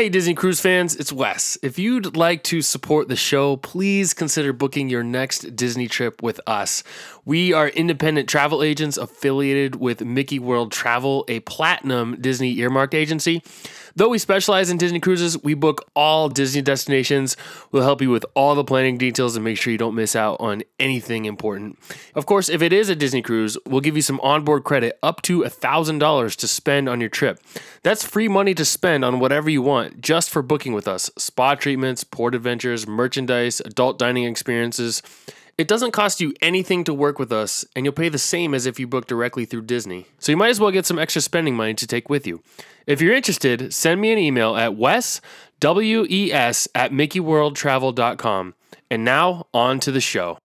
Hey, Disney Cruise fans, it's Wes. If you'd like to support the show, please consider booking your next Disney trip with us. We are independent travel agents affiliated with Mickey World Travel, a platinum Disney earmarked agency. Though we specialize in Disney cruises, we book all Disney destinations. We'll help you with all the planning details and make sure you don't miss out on anything important. Of course, if it is a Disney cruise, we'll give you some onboard credit up to $1,000 to spend on your trip. That's free money to spend on whatever you want just for booking with us spa treatments, port adventures, merchandise, adult dining experiences. It doesn't cost you anything to work with us, and you'll pay the same as if you book directly through Disney. So you might as well get some extra spending money to take with you. If you're interested, send me an email at wes, W-E-S, at mickeyworldtravel.com. And now, on to the show.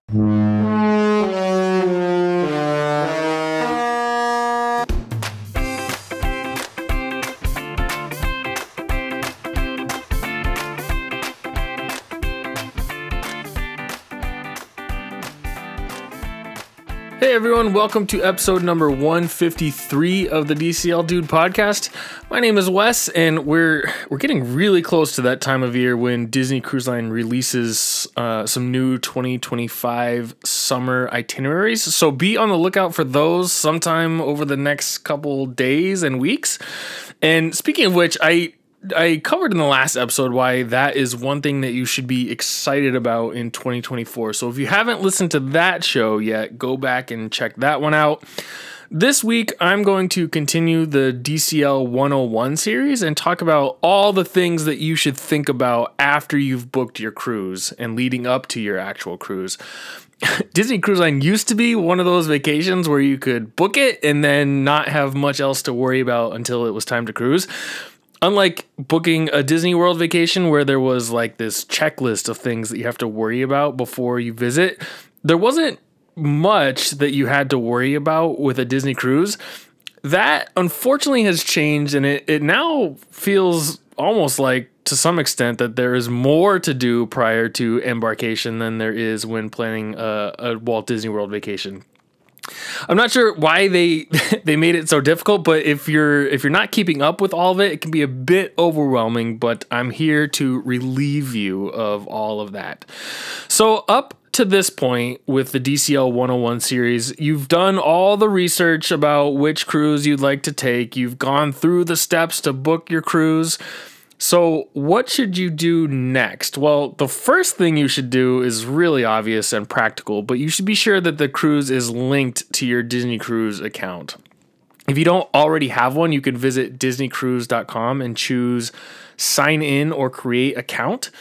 Hey everyone, welcome to episode number 153 of the DCL Dude podcast. My name is Wes and we're we're getting really close to that time of year when Disney Cruise Line releases uh, some new 2025 summer itineraries. So be on the lookout for those sometime over the next couple days and weeks. And speaking of which, I I covered in the last episode why that is one thing that you should be excited about in 2024. So if you haven't listened to that show yet, go back and check that one out. This week, I'm going to continue the DCL 101 series and talk about all the things that you should think about after you've booked your cruise and leading up to your actual cruise. Disney Cruise Line used to be one of those vacations where you could book it and then not have much else to worry about until it was time to cruise unlike booking a Disney World vacation where there was like this checklist of things that you have to worry about before you visit, there wasn't much that you had to worry about with a Disney cruise. That unfortunately has changed and it, it now feels almost like to some extent that there is more to do prior to embarkation than there is when planning a, a Walt Disney World vacation. I'm not sure why they they made it so difficult, but if you're if you're not keeping up with all of it, it can be a bit overwhelming, but I'm here to relieve you of all of that. So up to this point with the DCL 101 series, you've done all the research about which cruise you'd like to take. You've gone through the steps to book your cruise. So, what should you do next? Well, the first thing you should do is really obvious and practical, but you should be sure that the cruise is linked to your Disney Cruise account. If you don't already have one, you can visit disneycruise.com and choose sign in or create account.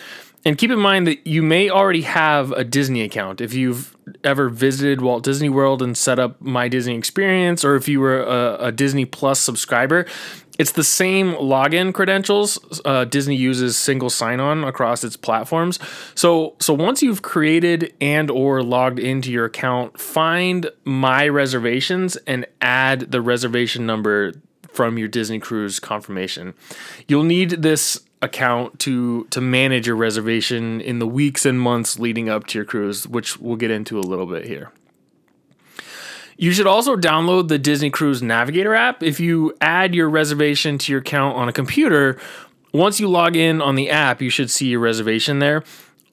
And keep in mind that you may already have a Disney account. If you've ever visited Walt Disney World and set up My Disney Experience, or if you were a, a Disney Plus subscriber, it's the same login credentials. Uh, Disney uses single sign-on across its platforms. So, so once you've created and or logged into your account, find My Reservations and add the reservation number from your Disney Cruise confirmation. You'll need this account to to manage your reservation in the weeks and months leading up to your cruise, which we'll get into a little bit here. You should also download the Disney Cruise Navigator app. If you add your reservation to your account on a computer, once you log in on the app, you should see your reservation there.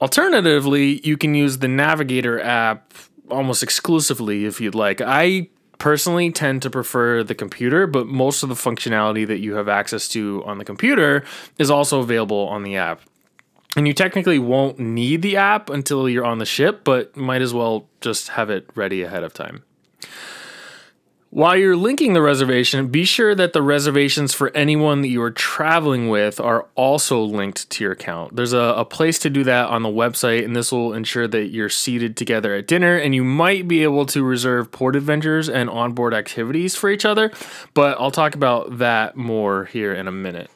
Alternatively, you can use the Navigator app almost exclusively if you'd like. I personally tend to prefer the computer, but most of the functionality that you have access to on the computer is also available on the app. And you technically won't need the app until you're on the ship, but might as well just have it ready ahead of time. While you're linking the reservation, be sure that the reservations for anyone that you are traveling with are also linked to your account. There's a, a, place to do that on the website, and this will ensure that you're seated together at dinner, and you might be able to reserve port adventures and onboard activities for each other, but I'll talk about that more here in a minute.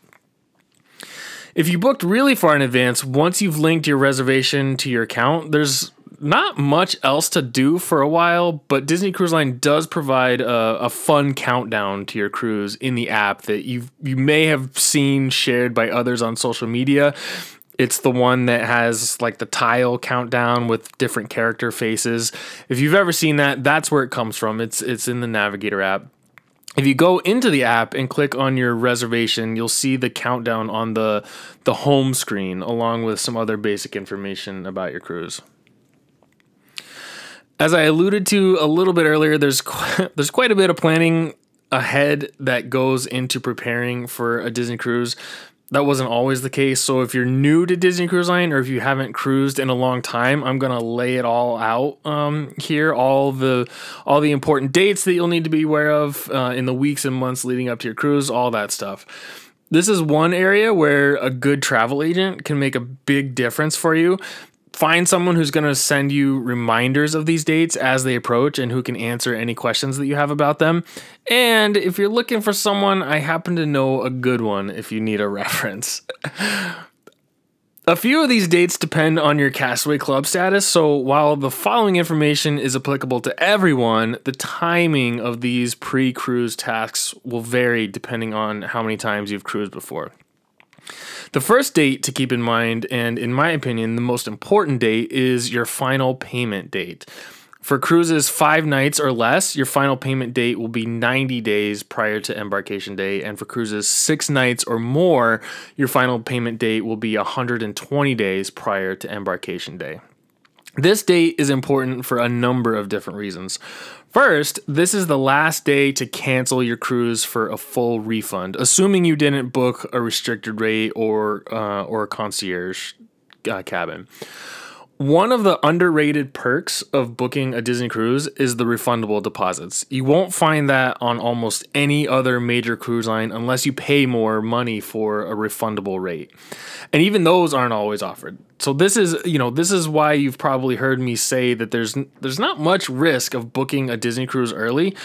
If you booked really far in advance, once you've linked your reservation to your account, there's not much else to do for a while, but Disney Cruise Line does provide a, a, fun countdown to your cruise in the app that you you may have seen shared by others on social media. It's the one that has like the tile countdown with different character faces. If you've ever seen that, that's where it comes from. It's it's in the Navigator app. if you go into the app and click on your reservation, you'll see the countdown on the the home screen along with some other basic information about your cruise. As I alluded to a little bit earlier, there's quite, there's quite a bit of planning ahead that goes into preparing for a Disney cruise that wasn't always the case. So if you're new to Disney Cruise Line or if you haven't cruised in a long time, I'm gonna lay it all out um, here. All the all the important dates that you'll need to be aware of uh, in the weeks and months leading up to your cruise, all that stuff. This is one area where a good travel agent can make a big difference for you find someone who's going to send you reminders of these dates as they approach and who can answer any questions that you have about them. And if you're looking for someone, I happen to know a good one if you need a reference. a few of these dates depend on your Castaway Club status, so while the following information is applicable to everyone, the timing of these pre cruise tasks will vary depending on how many times you've cruised before. The first date to keep in mind, and in my opinion, the most important date, is your final payment date. For cruises five nights or less, your final payment date will be 90 days prior to embarkation day. And for cruises six nights or more, your final payment date will be 120 days prior to embarkation day. This date is important for a number of different reasons. First, this is the last day to cancel your cruise for a full refund, assuming you didn't book a restricted rate or uh, or a concierge uh, cabin. One of the underrated perks of booking a Disney cruise is the refundable deposits. You won't find that on almost any other major cruise line unless you pay more money for a refundable rate. And even those aren't always offered. So this is, you know, this is why you've probably heard me say that there's there's not much risk of booking a Disney cruise early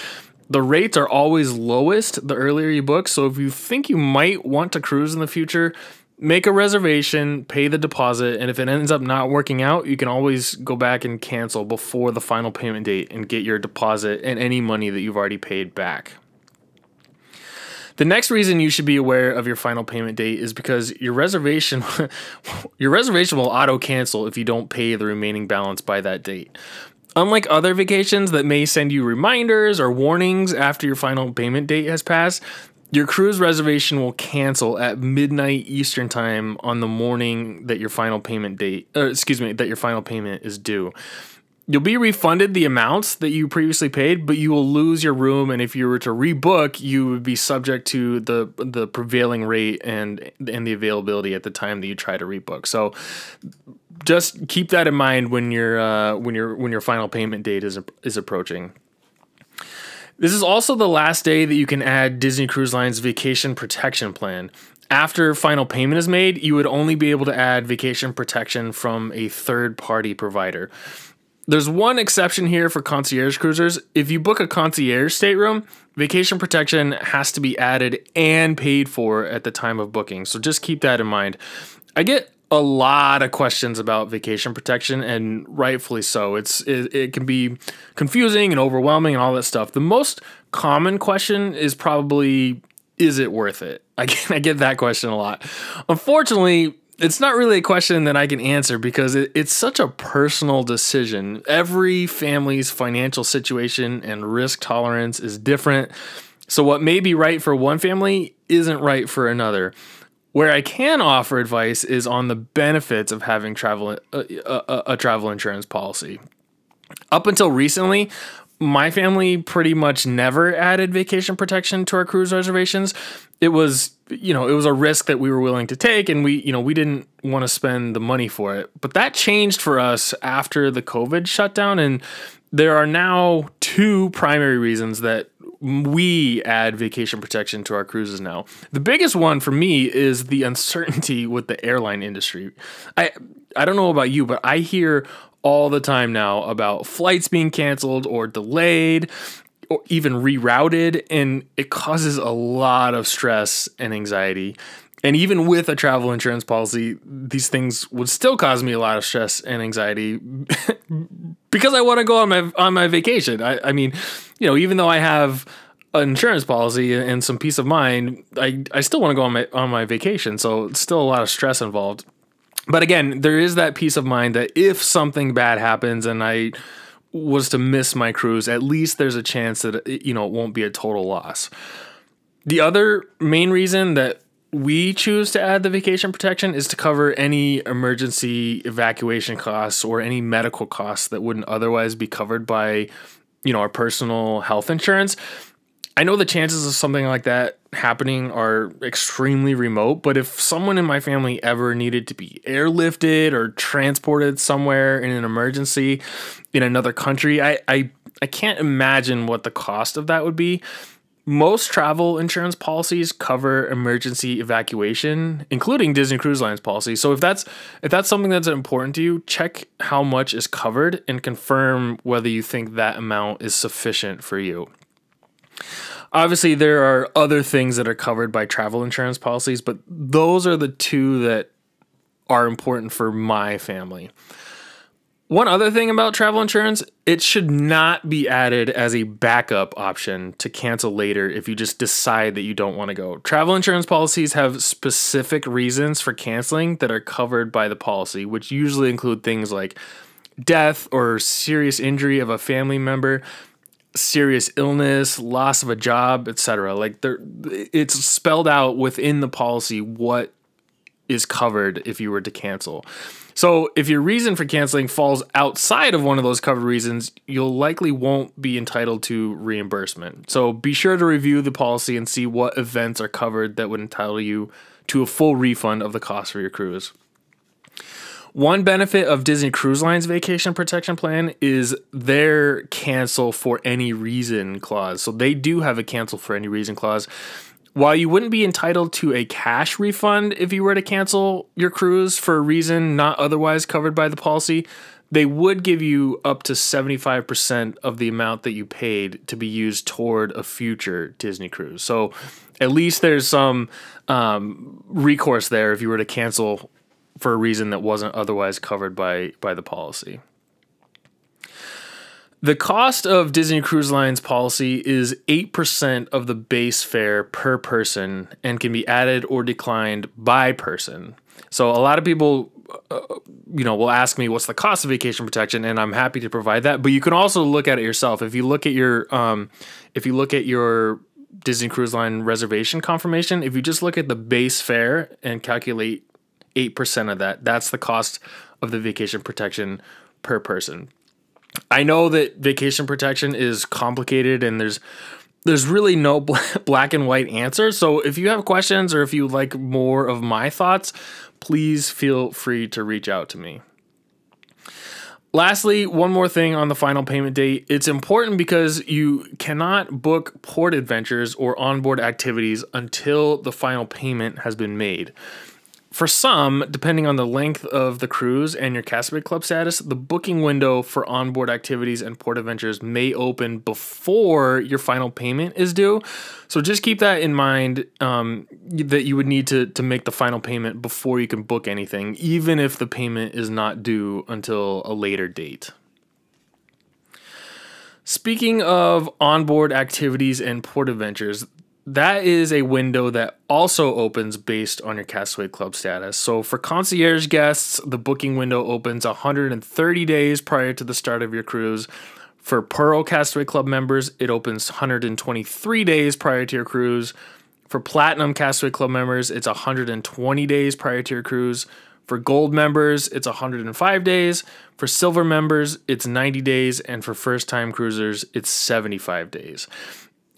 the rates are always lowest the earlier you book. So if you think you might want to cruise in the future, make a reservation, pay the deposit, and if it ends up not working out, you can always go back and cancel before the final payment date and get your deposit and any money that you've already paid back. The next reason you should be aware of your final payment date is because your reservation your reservation will auto cancel if you don't pay the remaining balance by that date. Unlike other vacations that may send you reminders or warnings after your final payment date has passed, your cruise reservation will cancel at midnight Eastern time on the morning that your final payment date, or excuse me, that your final payment is due. You'll be refunded the amounts that you previously paid, but you will lose your room. And if you were to rebook, you would be subject to the the prevailing rate and and the availability at the time that you try to rebook. So just keep that in mind when your uh, when your when your final payment date is is approaching. This is also the last day that you can add Disney Cruise Line's vacation protection plan. After final payment is made, you would only be able to add vacation protection from a third party provider. There's one exception here for concierge cruisers. If you book a concierge stateroom, vacation protection has to be added and paid for at the time of booking. So just keep that in mind. I get a lot of questions about vacation protection and rightfully so. It's it, it, can be confusing and overwhelming and all that stuff. The most common question is probably is it worth it? I get, I get that question a lot. Unfortunately it's not really a question that i can answer because it, it's such a personal decision. Every family's financial situation and risk tolerance is different. So what may be right for one family isn't right for another where I can offer advice is on the benefits of having travel a, a, a travel insurance policy. Up until recently, my family pretty much never added vacation protection to our cruise reservations. It was, you know, it was a risk that we were willing to take and we, you know, we didn't want to spend the money for it. But that changed for us after the COVID shutdown and there are now two primary reasons that we add vacation protection to our cruises now. The biggest one for me is the uncertainty with the airline industry. I I don't know about you, but I hear all the time now about flights being canceled or delayed or even rerouted and it causes a lot of stress and anxiety. And even with a travel insurance policy, these things would still cause me a lot of stress and anxiety because I want to go on my on my vacation. I, I mean, you know, even though I have an insurance policy and some peace of mind, I, I still want to go on my on my vacation. So it's still a lot of stress involved. But again, there is that peace of mind that if something bad happens and I was to miss my cruise, at least there's a chance that you know it won't be a total loss. The other main reason that we choose to add the vacation protection is to cover any emergency evacuation costs or any medical costs that wouldn't otherwise be covered by you know our personal health insurance. I know the chances of something like that happening are extremely remote, but if someone in my family ever needed to be airlifted or transported somewhere in an emergency in another country, I, I, I can't imagine what the cost of that would be. Most travel insurance policies cover emergency evacuation, including Disney Cruise Lines policy. So if that's if that's something that's important to you, check how much is covered and confirm whether you think that amount is sufficient for you. Obviously, there are other things that are covered by travel insurance policies, but those are the two that are important for my family. One other thing about travel insurance, it should not be added as a backup option to cancel later if you just decide that you don't want to go. Travel insurance policies have specific reasons for canceling that are covered by the policy, which usually include things like death or serious injury of a family member, serious illness, loss of a job, etc. Like there it's spelled out within the policy what is covered if you were to cancel. So if your reason for canceling falls outside of one of those covered reasons, you'll likely won't be entitled to reimbursement. So be sure to review the policy and see what events are covered that would entitle you to a full refund of the cost for your cruise. One benefit of Disney Cruise Line's vacation protection plan is their cancel for any reason clause. So they do have a cancel for any reason clause. While you wouldn't be entitled to a cash refund if you were to cancel your cruise for a reason not otherwise covered by the policy, they would give you up to 75% of the amount that you paid to be used toward a future Disney cruise. So at least there's some um, recourse there if you were to cancel for a reason that wasn't otherwise covered by by the policy. The cost of Disney Cruise Line's policy is 8% of the base fare per person and can be added or declined by person. So a lot of people uh, you know will ask me what's the cost of vacation protection and I'm happy to provide that, but you can also look at it yourself. If you look at your um, if you look at your Disney Cruise Line reservation confirmation, if you just look at the base fare and calculate 8% of that. That's the cost of the vacation protection per person. I know that vacation protection is complicated and there's there's really no black and white answer. So if you have questions or if you would like more of my thoughts, please feel free to reach out to me. Lastly, one more thing on the final payment date. It's important because you cannot book port adventures or onboard activities until the final payment has been made for some, depending on the length of the cruise and your Castaway Club status, the booking window for onboard activities and port adventures may open before your final payment is due. So just keep that in mind um, that you would need to, to make the final payment before you can book anything, even if the payment is not due until a later date. Speaking of onboard activities and port adventures, that is a window that also opens based on your Castaway Club status. So for concierge guests, the booking window opens 130 days prior to the start of your cruise. For Pearl Castaway Club members, it opens 123 days prior to your cruise. For Platinum Castaway Club members, it's 120 days prior to your cruise. For gold members, it's 105 days. For silver members, it's 90 days. And for first time cruisers, it's 75 days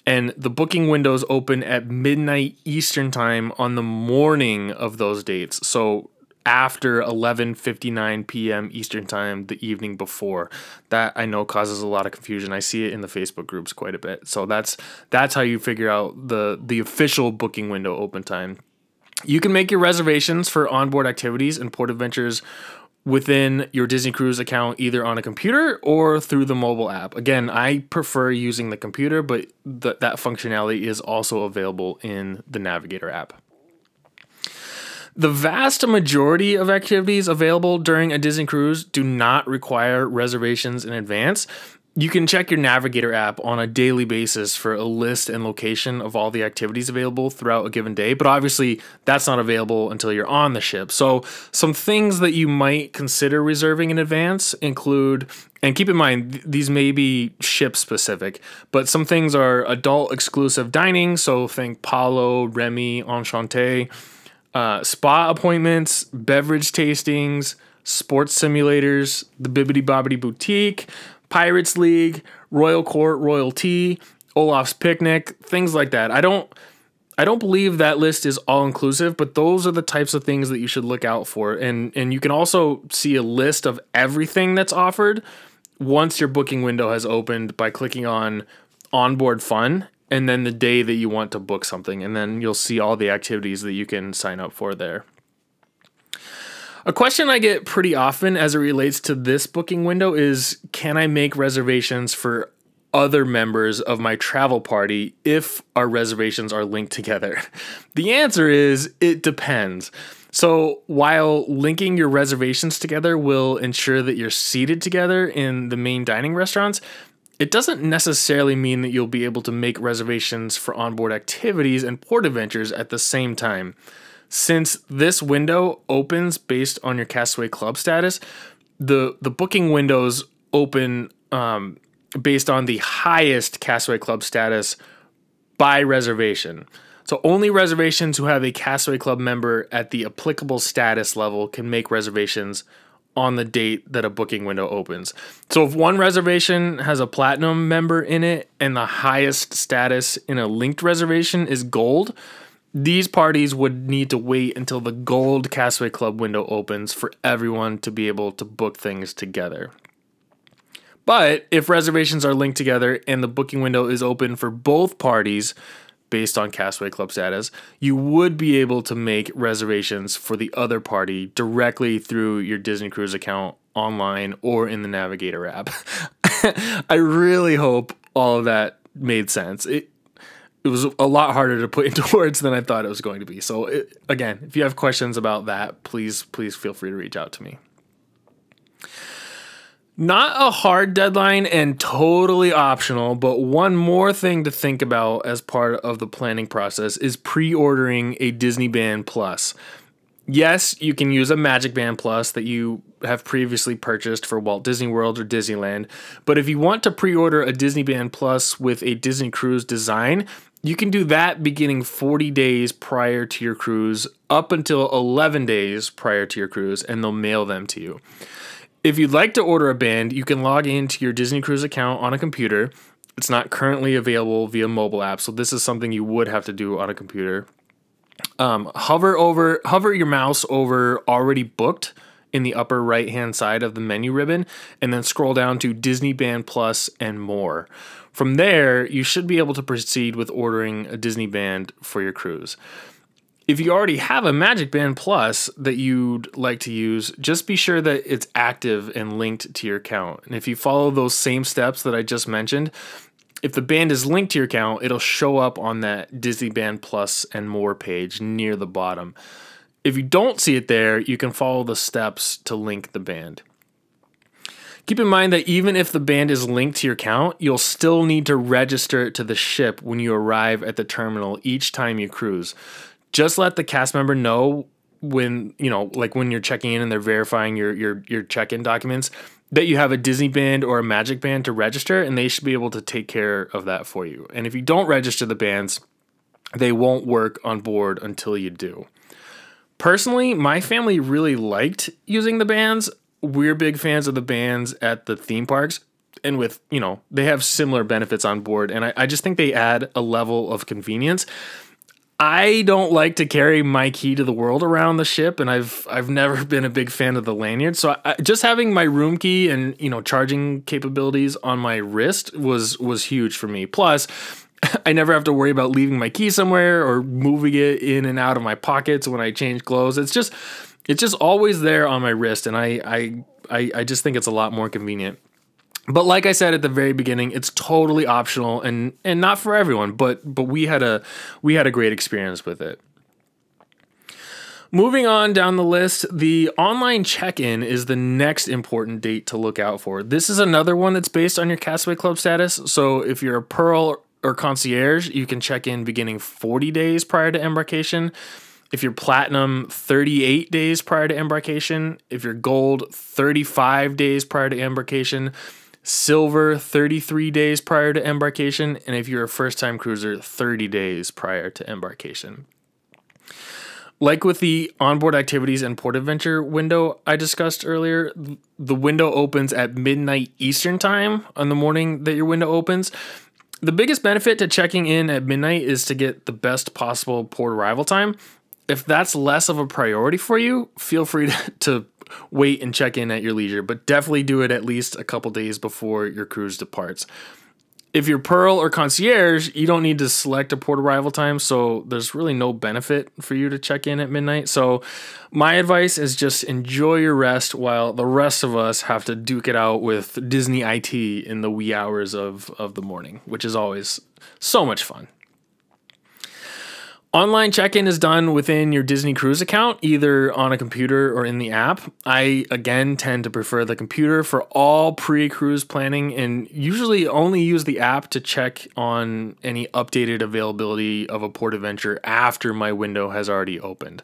and the booking windows open at midnight Eastern time on the morning of those dates. So after 11:59 p.m. Eastern time the evening before. That I know causes a lot of confusion. I see it in the Facebook groups quite a bit. So that's that's how you figure out the the official booking window open time. You can make your reservations for onboard activities and port adventures within your Disney Cruise account either on a computer or through the mobile app. Again, I prefer using the computer, but th- that functionality is also available in the Navigator app. The vast majority of activities available during a Disney cruise do not require reservations in advance. You can check your Navigator app on a daily basis for a list and location of all the activities available throughout a given day, but obviously that's not available until you're on the ship. So, some things that you might consider reserving in advance include, and keep in mind, th- these may be ship specific, but some things are adult exclusive dining. So, think Palo, Remy, Enchanté, uh, spa appointments, beverage tastings, sports simulators, the Bibbidi Bobbidi Boutique Pirates League, Royal Court, Royal Tea, Olaf's Picnic, things like that. I don't I don't believe that list is all inclusive, but those are the types of things that you should look out for. And and you can also see a list of everything that's offered once your booking window has opened by clicking on onboard fun and then the day that you want to book something and then you'll see all the activities that you can sign up for there. A question I get pretty often as it relates to this booking window is can I make reservations for other members of my travel party if our reservations are linked together? The answer is it depends. So, while linking your reservations together will ensure that you're seated together in the main dining restaurants, it doesn't necessarily mean that you'll be able to make reservations for onboard activities and port adventures at the same time. Since this window opens based on your Castaway Club status, the the booking windows open um, based on the highest Castaway Club status by reservation. So only reservations who have a Castaway Club member at the applicable status level can make reservations on the date that a booking window opens. So if one reservation has a platinum member in it and the highest status in a linked reservation is gold, these parties would need to wait until the gold Castaway Club window opens for everyone to be able to book things together. But if reservations are linked together and the booking window is open for both parties based on Castaway Club status, you would be able to make reservations for the other party directly through your Disney Cruise account online or in the Navigator app. I really hope all of that made sense. It, it was a lot harder to put into words than I thought it was going to be. So it, again, if you have questions about that, please please feel free to reach out to me. Not a hard deadline and totally optional, but one more thing to think about as part of the planning process is pre-ordering a Disney Band Plus. Yes, you can use a Magic Band Plus that you have previously purchased for Walt Disney World or Disneyland, but if you want to pre-order a Disney Band Plus with a Disney Cruise design, you can do that beginning 40 days prior to your cruise up until 11 days prior to your cruise, and they'll mail them to you. If you'd like to order a band, you can log into your Disney Cruise account on a computer. It's not currently available via mobile app, so this is something you would have to do on a computer. Um, hover over, hover your mouse over already booked in the upper right hand side of the menu ribbon, and then scroll down to Disney Band Plus and more. From there, you should be able to proceed with ordering a Disney band for your cruise. If you already have a Magic Band Plus that you'd like to use, just be sure that it's active and linked to your account. And if you follow those same steps that I just mentioned, if the band is linked to your account, it'll show up on that Disney Band Plus and more page near the bottom. If you don't see it there, you can follow the steps to link the band. Keep in mind that even if the band is linked to your account, you'll still need to register it to the ship when you arrive at the terminal each time you cruise. Just let the cast member know when, you know, like when you're checking in and they're verifying your your your check-in documents that you have a Disney band or a Magic band to register and they should be able to take care of that for you. And if you don't register the bands, they won't work on board until you do. Personally, my family really liked using the bands. We're big fans of the bands at the theme parks and with you know they have similar benefits on board and I, I, just think they add a level of convenience. I don't like to carry my key to the world around the ship and i've i've never been a big fan of the lanyard so I, just having my room key and you know charging capabilities on my wrist was was huge for me. Plus I never have to worry about leaving my key somewhere or moving it in and out of my pockets when I change clothes. It's just it's just always there on my wrist, and I, I I I just think it's a lot more convenient. But like I said at the very beginning, it's totally optional and and not for everyone. But but we had a we had a great experience with it. Moving on down the list, the online check in is the next important date to look out for. This is another one that's based on your Castaway Club status. So if you're a Pearl or concierge, you can check in beginning 40 days prior to embarkation. If you're platinum, 38 days prior to embarkation. If you're gold, 35 days prior to embarkation. Silver, 33 days prior to embarkation. And if you're a first time cruiser, 30 days prior to embarkation. Like with the onboard activities and port adventure window I discussed earlier, the window opens at midnight Eastern time on the morning that your window opens. The biggest benefit to checking in at midnight is to get the best possible port arrival time. If that's less of a priority for you, feel free to, to wait and check in at your leisure, but definitely do it at least a couple days before your cruise departs if you're Pearl or Concierge, you don't need to select a port arrival time, so there's really no benefit for you to check in at midnight. So, my advice is just enjoy your rest while the rest of us have to duke it out with Disney IT in the wee hours of, of the morning, which is always so much fun. Online check in is done within your Disney Cruise account, either on a computer or in the app. I, again, tend to prefer the computer for all pre cruise planning and usually only use the app to check on any updated availability of a port adventure after my window has already opened.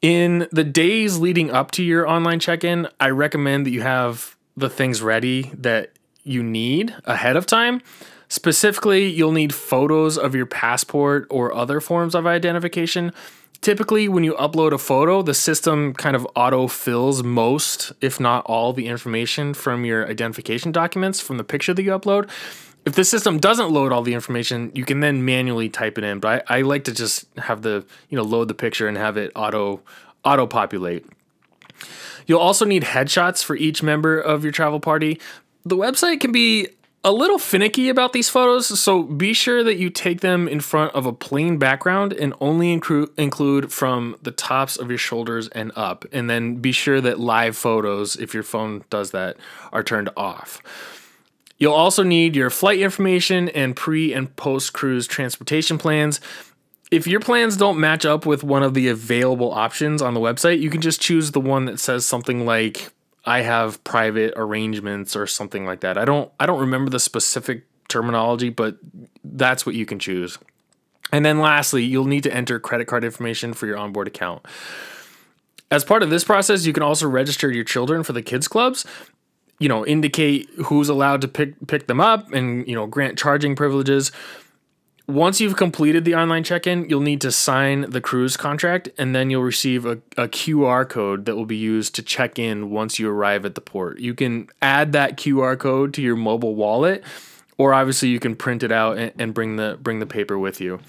In the days leading up to your online check in, I recommend that you have the things ready that you need ahead of time Specifically, you'll need photos of your passport or other forms of identification. Typically, when you upload a photo, the system kind of auto fills most, if not all, the information from your identification documents from the picture that you upload. If the system doesn't load all the information, you can then manually type it in. But I, I like to just have the, you know, load the picture and have it auto auto populate. You'll also need headshots for each member of your travel party. The website can be a little finicky about these photos, so be sure that you take them in front of a plain background and only include include from the tops of your shoulders and up. And then be sure that live photos, if your phone does that, are turned off. You'll also need your flight information and pre and post cruise transportation plans. If your plans don't match up with one of the available options on the website, you can just choose the one that says something like I have private arrangements or something like that. I don't I don't remember the specific terminology, but that's what you can choose. And then lastly, you'll need to enter credit card information for your onboard account. As part of this process, you can also register your children for the kids clubs. You know, indicate who's allowed to pick pick them up and, you know, grant charging privileges once you've completed the online check-in, you'll need to sign the cruise contract and then you'll receive a, a, QR code that will be used to check in once you arrive at the port. You can add that QR code to your mobile wallet or obviously you can print it out and, and bring the bring the paper with you.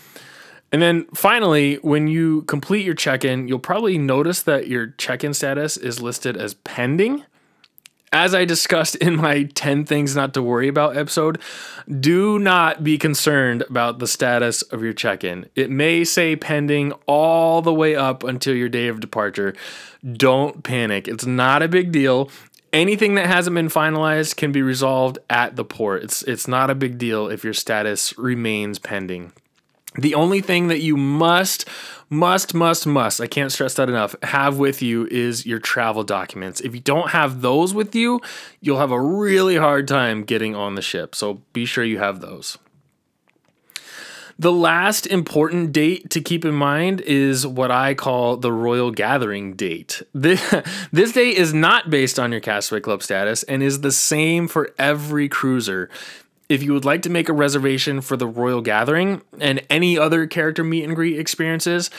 And then finally, when you complete your check-in, you'll probably notice that your check-in status is listed as pending as I discussed in my 10 things not to worry about episode, do not be concerned about the status of your check in. It may say pending all the way up until your day of departure. Don't panic, it's not a big deal. Anything that hasn't been finalized can be resolved at the port. It's, it's not a big deal if your status remains pending. The only thing that you must, must, must, must, I can't stress that enough, have with you is your travel documents. If you don't have those with you, you'll have a really hard time getting on the ship. So be sure you have those. The last important date to keep in mind is what I call the Royal Gathering date. This, this date is not based on your Castaway Club status and is the same for every cruiser. If you would like to make a reservation for the Royal Gathering and any other character meet and greet experiences,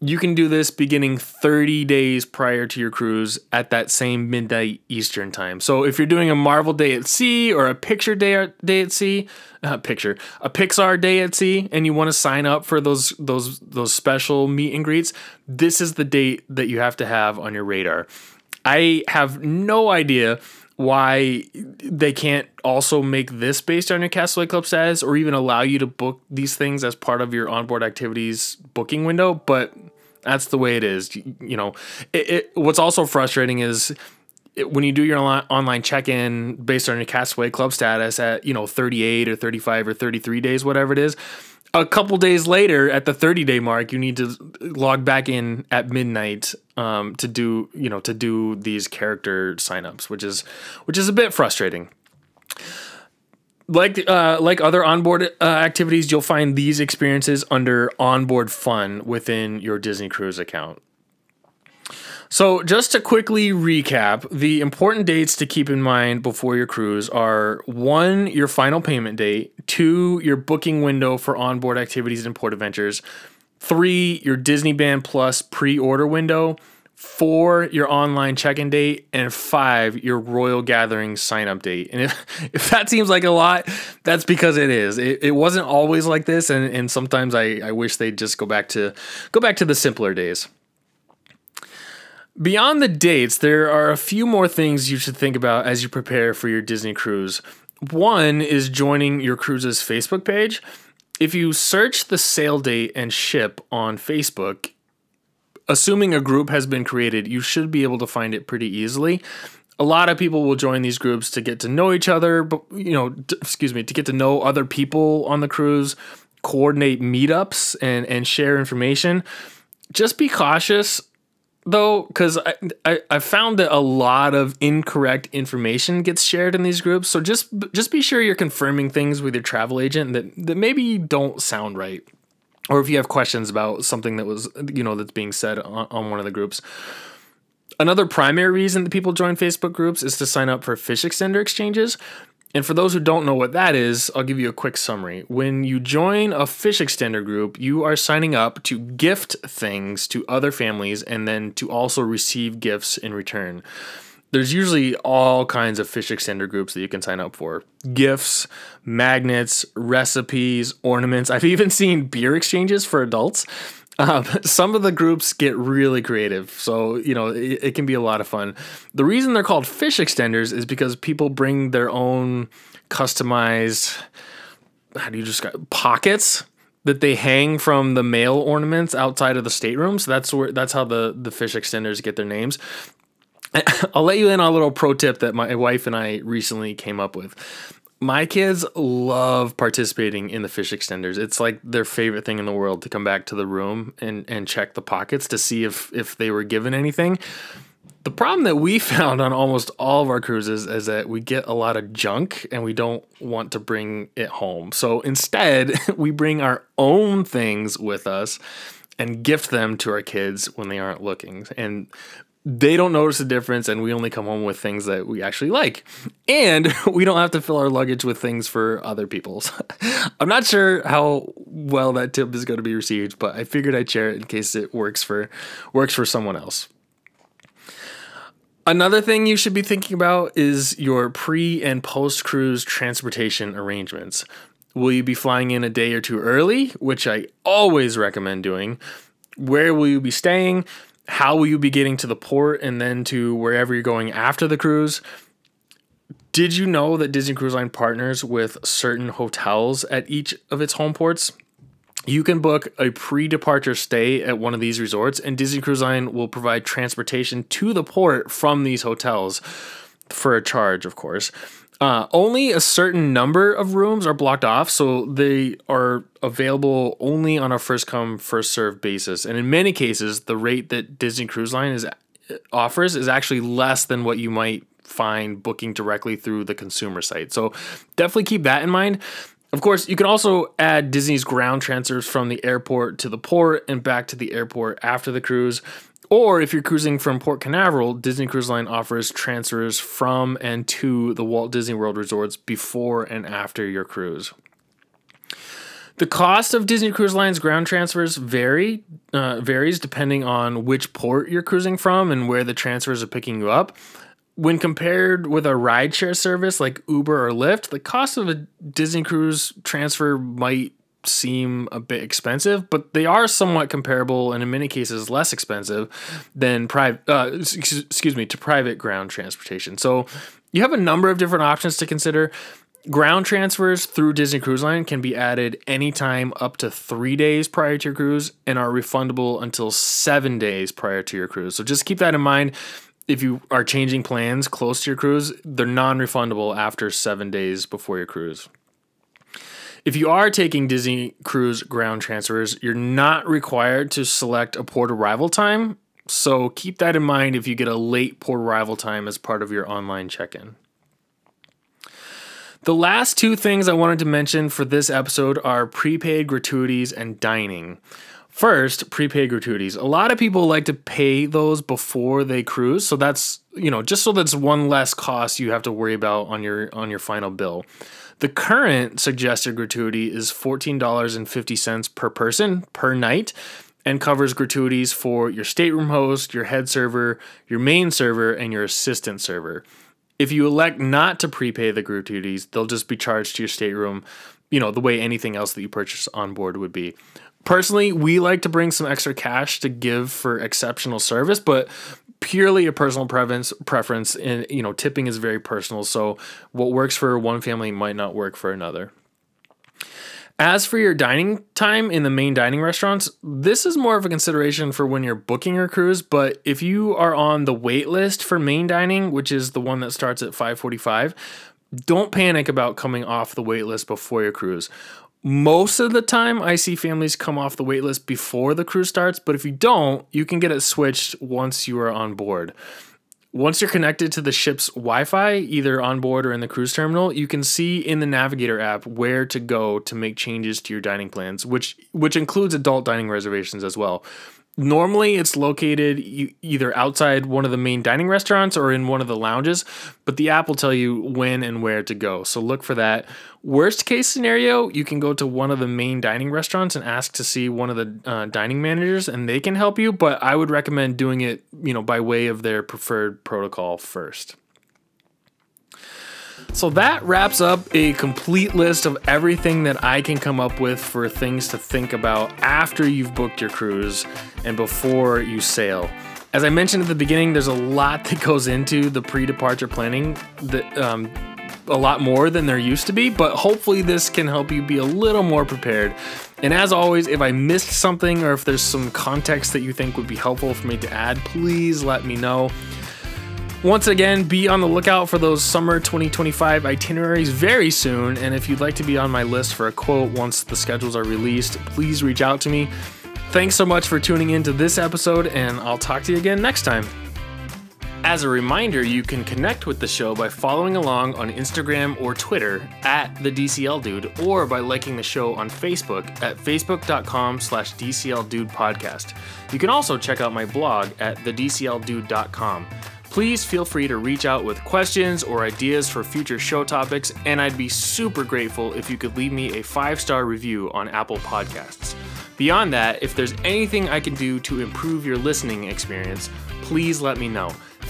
you can do this beginning 30 days prior to your cruise at that same midnight Eastern time. So if you're doing a Marvel Day at Sea or a Picture Day at, day at Sea, uh, picture a Pixar Day at Sea, and you want to sign up for those those those special meet and greets, this is the date that you have to have on your radar. I have no idea why they can't also make this based on your Castaway Club status or even allow you to book these things as part of your onboard activities booking window, but that's the way it is. You know, it, it, what's also frustrating is it, when you do your online check-in based on your Castaway Club status at, you know, 38 or 35 or 33 days, whatever it is, a couple days later, at the 30 day mark, you need to log back in at midnight um, to do you know to do these character signups, which is which is a bit frustrating. Like uh, like other onboard uh, activities, you'll find these experiences under onboard fun within your Disney Cruise account. So, just to quickly recap, the important dates to keep in mind before your cruise are one, your final payment date, two, your booking window for onboard activities and port adventures, three, your Disney Band Plus pre order window, four, your online check in date, and five, your Royal Gathering sign up date. And if, if that seems like a lot, that's because it is. It, it wasn't always like this, and, and sometimes I, I wish they'd just go back to go back to the simpler days. Beyond the dates, there are a few more things you should think about as you prepare for your Disney cruise. One is joining your cruise's Facebook page. If you search the sail date and ship on Facebook, assuming a group has been created, you should be able to find it pretty easily. A lot of people will join these groups to get to know each other, but you know, excuse me, to get to know other people on the cruise, coordinate meetups and and share information. Just be cautious though because I, I i found that a lot of incorrect information gets shared in these groups. So just just be sure you're confirming things with your travel agent that that maybe don't sound right or if you have questions about something that was you know that's being said on, on one of the groups. Another primary reason that people join facebook groups is to sign up for fish extender exchanges and for those who don't know what that is, I'll give you a quick summary. When you join a fish extender group, you are signing up to gift things to other families and then to also receive gifts in return. There's usually all kinds of fish extender groups that you can sign up for gifts, magnets, recipes, ornaments. I've even seen beer exchanges for adults. Um, some of the groups get really creative, so you know it, it, can be a lot of fun. The reason they're called fish extenders is because people bring their own customized, how do you describe pockets that they hang from the mail ornaments outside of the staterooms. That's where that's how the the fish extenders get their names. I'll let you in on a little pro tip that my wife and I recently came up with my kids love participating in the fish extenders. It's like their favorite thing in the world to come back to the room and, and check the pockets to see if if they were given anything. The problem that we found on almost all of our cruises is that we get a lot of junk and we don't want to bring it home. So instead, we bring our own things with us and gift them to our kids when they aren't looking. And they don't notice the difference and we only come home with things that we actually like and we don't have to fill our luggage with things for other people's i'm not sure how well that tip is going to be received but i figured i'd share it in case it works for works for someone else Another thing you should be thinking about is your pre and post cruise transportation arrangements. Will you be flying in a day or two early, which I always recommend doing? Where will you be staying? How will you be getting to the port and then to wherever you're going after the cruise? Did you know that Disney Cruise Line partners with certain hotels at each of its home ports? You can book a pre departure stay at one of these resorts, and Disney Cruise Line will provide transportation to the port from these hotels for a charge, of course. Uh, only a certain number of rooms are blocked off, so they are available only on a first come first serve basis. And in many cases, the rate that Disney Cruise Line is offers is actually less than what you might find booking directly through the consumer site. So definitely keep that in mind. Of course, you can also add Disney's ground transfers from the airport to the port and back to the airport after the cruise. Or if you're cruising from Port Canaveral, Disney Cruise Line offers transfers from and to the Walt Disney World resorts before and after your cruise. The cost of Disney Cruise Line's ground transfers vary uh, varies depending on which port you're cruising from and where the transfers are picking you up. When compared with a rideshare service like Uber or Lyft, the cost of a Disney Cruise transfer might seem a bit expensive, but they are somewhat comparable and in many cases less expensive than private uh, excuse me to private ground transportation. So you have a number of different options to consider. Ground transfers through Disney Cruise Line can be added anytime up to three days prior to your cruise and are refundable until seven days prior to your cruise. So just keep that in mind. If you are changing plans close to your cruise, they're non refundable after seven days before your cruise. If you are taking Disney Cruise ground transfers, you're not required to select a port arrival time. So keep that in mind if you get a late port arrival time as part of your online check in. The last two things I wanted to mention for this episode are prepaid gratuities and dining. First, prepaid gratuities. A lot of people like to pay those before they cruise, so that's, you know, just so that's one less cost you have to worry about on your on your final bill. The current suggested gratuity is $14.50 per person per night and covers gratuities for your stateroom host, your head server, your main server, and your assistant server. If you elect not to prepay the gratuities, they'll just be charged to your stateroom, you know, the way anything else that you purchase on board would be. Personally, we like to bring some extra cash to give for exceptional service, but purely a personal preference preference and you know tipping is very personal. So what works for one family might not work for another. As for your dining time in the main dining restaurants, this is more of a consideration for when you're booking your cruise, but if you are on the wait list for main dining, which is the one that starts at 5:45, don't panic about coming off the wait list before your cruise most of the time I see families come off the waitlist before the cruise starts, but if you don't, you can get it switched once you are on board. Once you're connected to the ship's Wi Fi, either on board or in the cruise terminal, you can see in the Navigator app where to go to make changes to your dining plans, which, which includes adult dining reservations as well. Normally, it's located either outside one of the main dining restaurants or in one of the lounges, but the app will tell you when and where to go. So look for that. Worst case scenario, you can go to one of the main dining restaurants and ask to see one of the uh, dining managers, and they can help you. But I would recommend doing it, you know, by way of their preferred protocol first. So that wraps up a complete list of everything that I can come up with for things to think about after you've booked your cruise and before you sail. As I mentioned at the beginning, there's a lot that goes into the pre departure planning, that, um, a lot more than there used to be, but hopefully this can help you be a little more prepared. And as always, if I missed something or if there's some context that you think would be helpful for me to add, please let me know. Once again, be on the lookout for those summer 2025 itineraries very soon. And if you'd like to be on my list for a quote once the schedules are released, please reach out to me. Thanks so much for tuning in to this episode, and I'll talk to you again next time. As a reminder, you can connect with the show by following along on Instagram or Twitter at the DCL Dude, or by liking the show on Facebook at facebook.com slash DCL Dude Podcast. You can also check out my blog at thedcldude.com. Please feel free to reach out with questions or ideas for future show topics, and I'd be super grateful if you could leave me a five star review on Apple Podcasts. Beyond that, if there's anything I can do to improve your listening experience, please let me know.